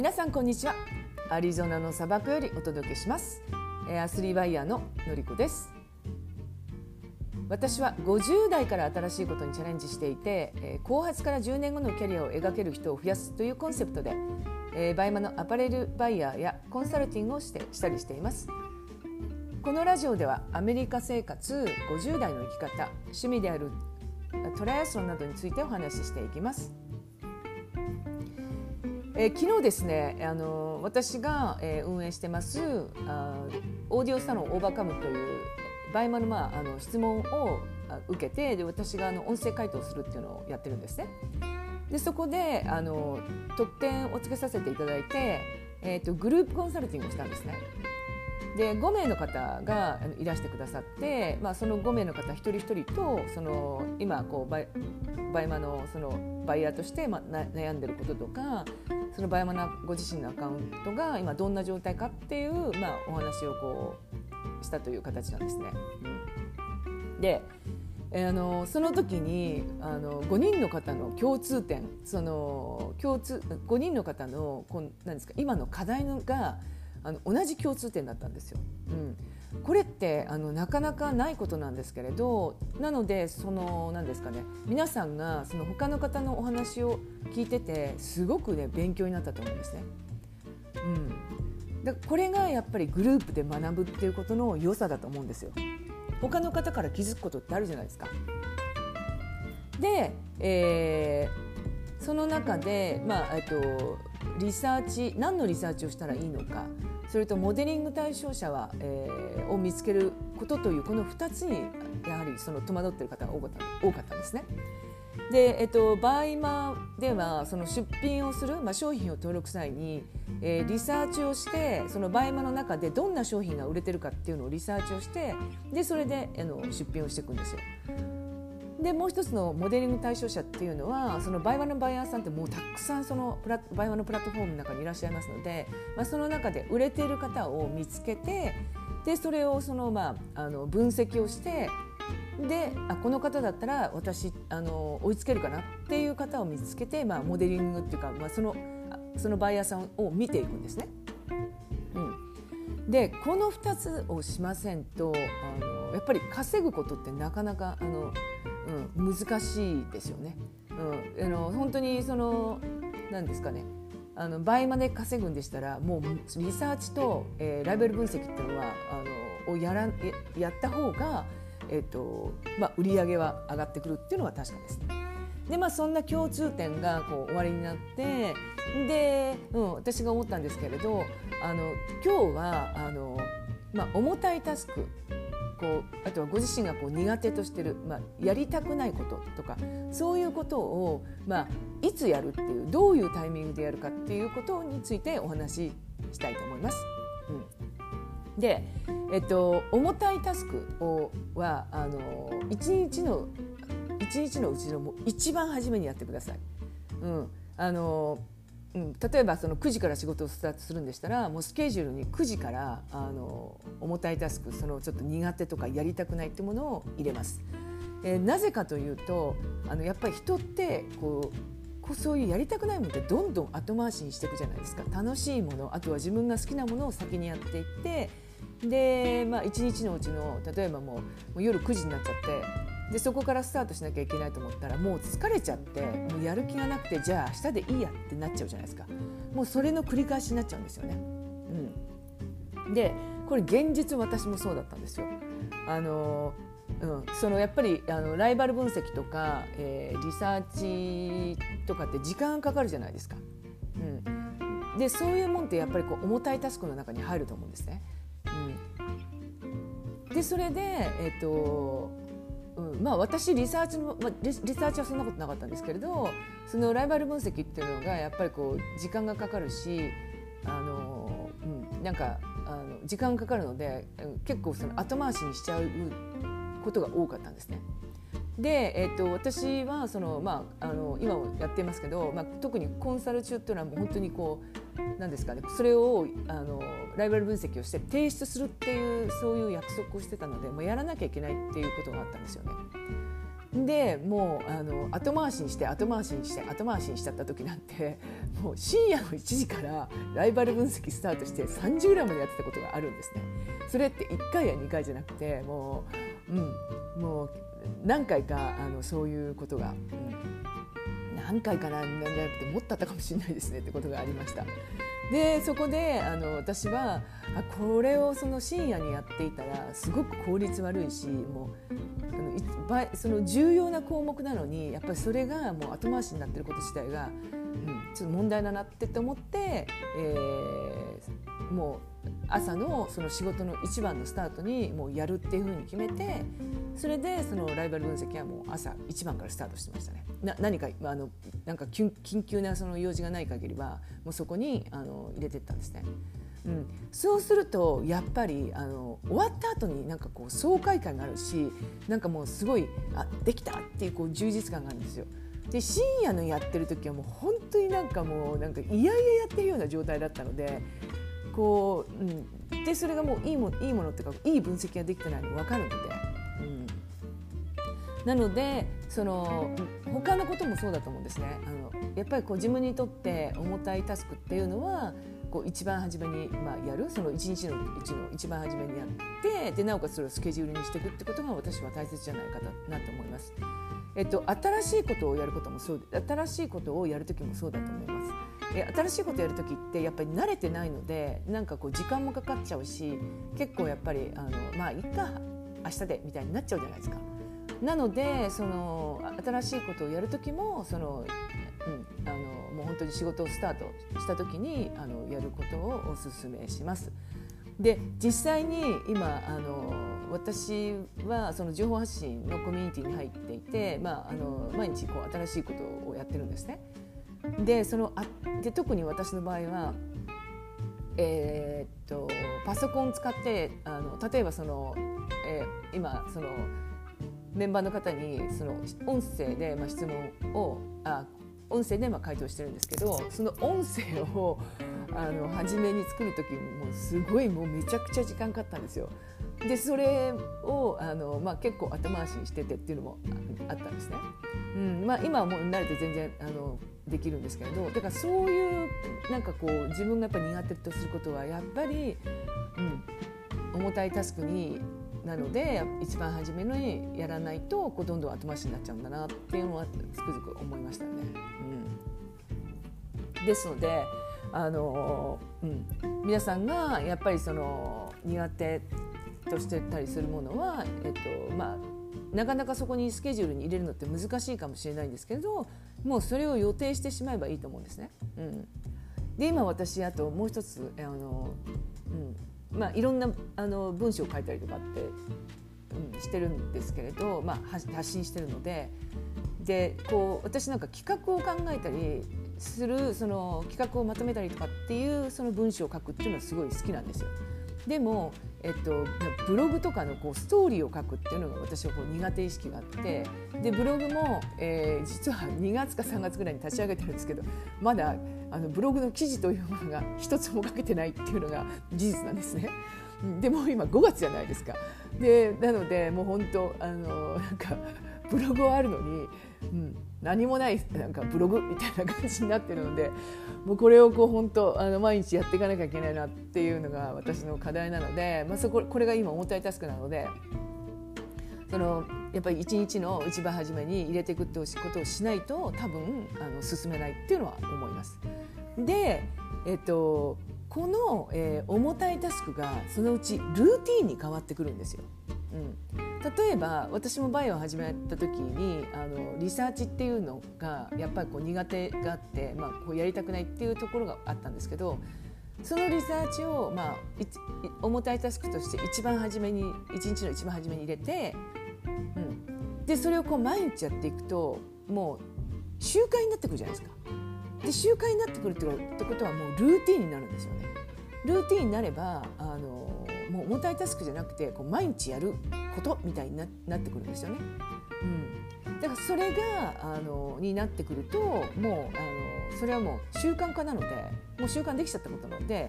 皆さんこんにちは。アリゾナの砂漠よりお届けします。アスリートバイヤーののりこです。私は50代から新しいことにチャレンジしていて後発から10年後のキャリアを描ける人を増やすというコンセプトでバイマのアパレルバイヤーやコンサルティングをしてしたりしています。このラジオではアメリカ生活50代の生き方趣味であるトライアスロンなどについてお話ししていきます。えー、昨日ですね、あの私が、えー、運営してますあオーディオサロンオーバーカムというバイマル,、まあ、の質問を受けてで私があの音声回答するっていうのをやってるんですね。でそこであの特典をつけさせていただいて、えー、とグループコンサルティングをしたんですね。で5名の方がいらしてくださって、まあ、その5名の方一人一人とその今こうバイバイマのそのバイヤーとして、まあ、悩んでることとかそのバイマのご自身のアカウントが今どんな状態かっていう、まあ、お話をこうしたという形なんですね。うん、であのその時にあの5人の方の共通点その共通5人の方のこうなんですか今の課題のがあの同じ共通点だったんですよ。うんこれってあのなかなかないことなんですけれどなのでその何ですかね皆さんがその他の方のお話を聞いててすごくね勉強になったと思うんですね。うん、だこれがやっぱりグループで学ぶっていうことの良さだと思うんですよ。他の方から気づくことってあるじゃないですか。で、えー、その中で、まあえっと、リサーチ何のリサーチをしたらいいのかそれとモデリング対象者は、えー、を見つけることというこの2つにやはりその戸惑っている方が多かった多かったんですね。で、えっと、バイマではその出品をする、まあ、商品を登録際に、えー、リサーチをしてそのバイマの中でどんな商品が売れてるかっていうのをリサーチをしてでそれであの出品をしていくんですよ。でもう一つのモデリング対象者っていうのはそのバイマのバイヤーさんってもうたくさんそのプラバイマのプラットフォームの中にいらっしゃいますので、まあ、その中で売れている方を見つけてでそれをその、まあ、あの分析をしてであこの方だったら私あの追いつけるかなっていう方を見つけて、まあ、モデリングっていうか、まあ、そのそのバイヤーさんを見ていくんですね。うん、でこの2つをしませんとあのやっぱり稼ぐことってなかなかあのうん、難しいですよね。うん、あの本当にその何ですかねあの倍まで稼ぐんでしたらもうリサーチと、えー、ライバル分析っていうのはあのをやらやった方が、えーとまあ、売り上げは上がってくるっていうのは確かです。でまあそんな共通点がこう終わりになってで、うん、私が思ったんですけれどあの今日はあの、まあ、重たいタスクこうあとはご自身がこう苦手としてる、まあ、やりたくないこととかそういうことを、まあ、いつやるっていうどういうタイミングでやるかっていうことについてお話ししたいと思います。うん、で、えっと、重たいタスクをはあの1日の一日のうちのもう一番初めにやってください。うん、あのうん、例えばその9時から仕事をスタートするんでしたらもうスケジュールに9時からあの重たいタスクそのちょっと苦手とかやりたくないっていうものを入れます。えー、なぜかというとあのやっぱり人ってこうそういうやりたくないものってどんどん後回しにしていくじゃないですか。楽しいものあとは自分が好きなものを先にやっていってで、まあ、1日のうちの例えばもうもう夜9時になっちゃってでそこからスタートしなきゃいけないと思ったらもう疲れちゃってもうやる気がなくてじゃあ明日でいいやってなっちゃうじゃないですかもうそれの繰り返しになっちゃうんですよね。うん、でこれ現実私もそうだったんですよ。あのうん、そのやっぱりあのライバル分析とか、えー、リサーチとかって時間かかるじゃないですか。うん、でそういうもんってやっぱりこう重たいタスクの中に入ると思うんですね。うん、でそれで、えーとうん、まあ私リサーチの、まあ、リサーチはそんなことなかったんですけれどそのライバル分析っていうのがやっぱりこう時間がかかるしあの、うん、なんかあの時間がかかるので結構その後回しにしちゃうことが多かったんですね。で、えーと、私はその、まあ、あの今もやってますけど、まあ、特にコンサル中っていうのはもう本当にこうなんですかねそれをあのライバル分析をして提出するっていうそういう約束をしてたのでもうやらなきゃいけないっていうことがあったんですよね。でもうあの後回しにして後回しにして後回しにしちゃった時なんてもう深夜の1時からライバル分析スタートして3時ぐらいまでやってたことがあるんですね。それって1回や2回じゃなくてもう,、うん、もう何回かあのそういうことが、うん、何回かななんじゃなくてもっとあったかもしれないですねってことがありました。でそこであの私はあこれをその深夜にやっていたらすごく効率悪いしもうあのその重要な項目なのにやっぱりそれがもう後回しになってること自体が、うん、ちょっと問題だなって思って、えー、もう朝のその仕事の一番のスタートにもうやるっていうふうに決めてそれでそのライバル分析はもう朝一番からスタートしてましたね。な何かあのなんか緊急なその用事がない限りはもうそこにあの入れていったんですね。うん、そうするとやっぱりあの終わった後になんかこう爽快感があるしなんかもうすごいあできたっていうこう充実感があるんですよ。で深夜のやってる時はもう本当になんかもうなんか嫌々やってるような状態だったのでこう、うん、でそれがもういいもいいものっていうかいい分析ができてないの分かるので。うんなのでその他のこともそうだと思うんですね。あのやっぱりこう自分にとって重たいタスクっていうのはこう一番初めに、まあ、やるその一日のうちの一番初めにやってでなおかつそれをスケジュールにしていくってことが私は大切じゃないかなと思います。えっと、新しいことをやることもそう新しいことをやる時もそうだと思います。新しいことやる時ってやっぱり慣れてないのでなんかこう時間もかかっちゃうし結構やっぱりあのまあいっか明日でみたいになっちゃうじゃないですか。なのでその新しいことをやる時もその、うん、あのもう本当に仕事をスタートした時にあのやることをお勧めします。で実際に今あの私はその情報発信のコミュニティに入っていて、まあ、あの毎日こう新しいことをやってるんですね。でそのあで特に私の場合は、えー、っとパソコン使ってあの例えばその、えー、今そのメンバーの方にその音声でまあ質問をあ音声でまあ回答してるんですけどその音声をあの初めに作る時もすごいもうめちゃくちゃ時間かかったんですよ。でそれをあの、まあ、結構後回しにしててっていうのもあったんですね。うんまあ、今はもう慣れて全然あのできるんですけれどだからそういうなんかこう自分がやっぱ苦手とすることはやっぱり、うん、重たいタスクになので一番初めのにやらないとこうどんどん後回しになっちゃうんだなっていうのはつくづく思いましたね。うん、ですのであの、うん、皆さんがやっぱりその苦手としてたりするものは、えっとまあ、なかなかそこにスケジュールに入れるのって難しいかもしれないんですけれどもうそれを予定してしまえばいいと思うんですね。うん、で今私あともう一つあの、うんまあ、いろんなあの文章を書いたりとかって、うん、してるんですけれど、まあ、発信してるのででこう私なんか企画を考えたりするその企画をまとめたりとかっていうその文章を書くっていうのはすごい好きなんですよ。でも、えっと、ブログとかのこうストーリーを書くっていうのが私はこう苦手意識があってでブログも、えー、実は2月か3月ぐらいに立ち上げてるんですけどまだあのブログの記事というものが一つも書けてないっていうのが事実なんですね。でも今5月じゃないですか。でなのでもう本当あのなんかブログはあるのに、うん、何もないなんかブログみたいな感じになってるのでもうこれをこう本当あの毎日やっていかなきゃいけないなっていうのが私の課題なので、まあ、そここれが今重たいタスクなのでそのやっぱり一日の一番初めに入れていくってことをしないと多分あの進めないっていうのは思います。で、えっと、この、えー、重たいタスクがそのうちルーティンに変わってくるんですよ。うん、例えば私もバイオを始めた時にあのリサーチっていうのがやっぱりこう苦手があって、まあ、こうやりたくないっていうところがあったんですけどそのリサーチを、まあ、重たいタスクとして一番初めに一日の一番初めに入れて、うん、でそれをこう毎日やっていくともう習慣になってくるじゃないですか。で習慣になってくるってことはもうルーティンになるんですよね。ルーティンになればあの重たいタスクじゃなくてこう毎日やることみたいになってくるんですよね。うん、だからそれがあのになってくるともうあのそれはもう習慣化なのでもう習慣できちゃったことなので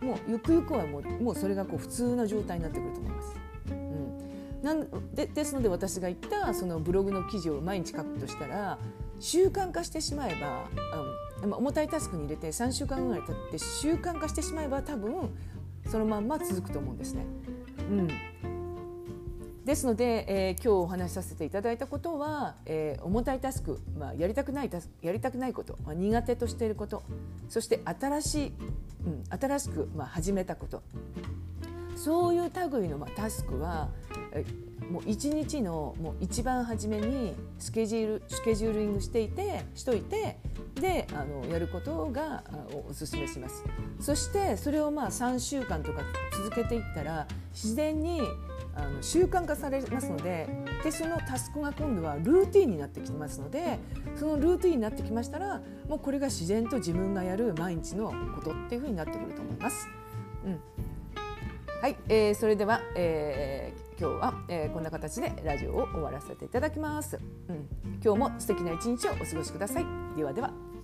もうゆくゆくはもうもうそれがこう普通な状態になってくると思います。うん、なんでですので私が言ったそのブログの記事を毎日書くとしたら習慣化してしまえば、うん、重たいタスクに入れて3週間ぐらい経って習慣化してしまえば多分そのまんま続くと思うんですね。うんですので、えー、今日お話しさせていただいたことは、えー、重たいタスク、まあ、やりたくないタスやりたくないこと、まあ、苦手としていることそして新しい、うん、新しく、まあ、始めたことそういう類の、まあ、タスクはもう一日のもう一番初めにスケジュールスケジューリングしていてしといてであのやることがおすすめしますそしてそれをまあ3週間とか続けていったら自然にあの習慣化されますのででそのタスクが今度はルーティンになってきますのでそのルーティンになってきましたらもうこれが自然と自分がやる毎日のことっていうふうになってくると思います。うんはい、えー、それでは、えー、今日は、えー、こんな形でラジオを終わらせていただきます。うん、今日も素敵な一日をお過ごしください。ではでは。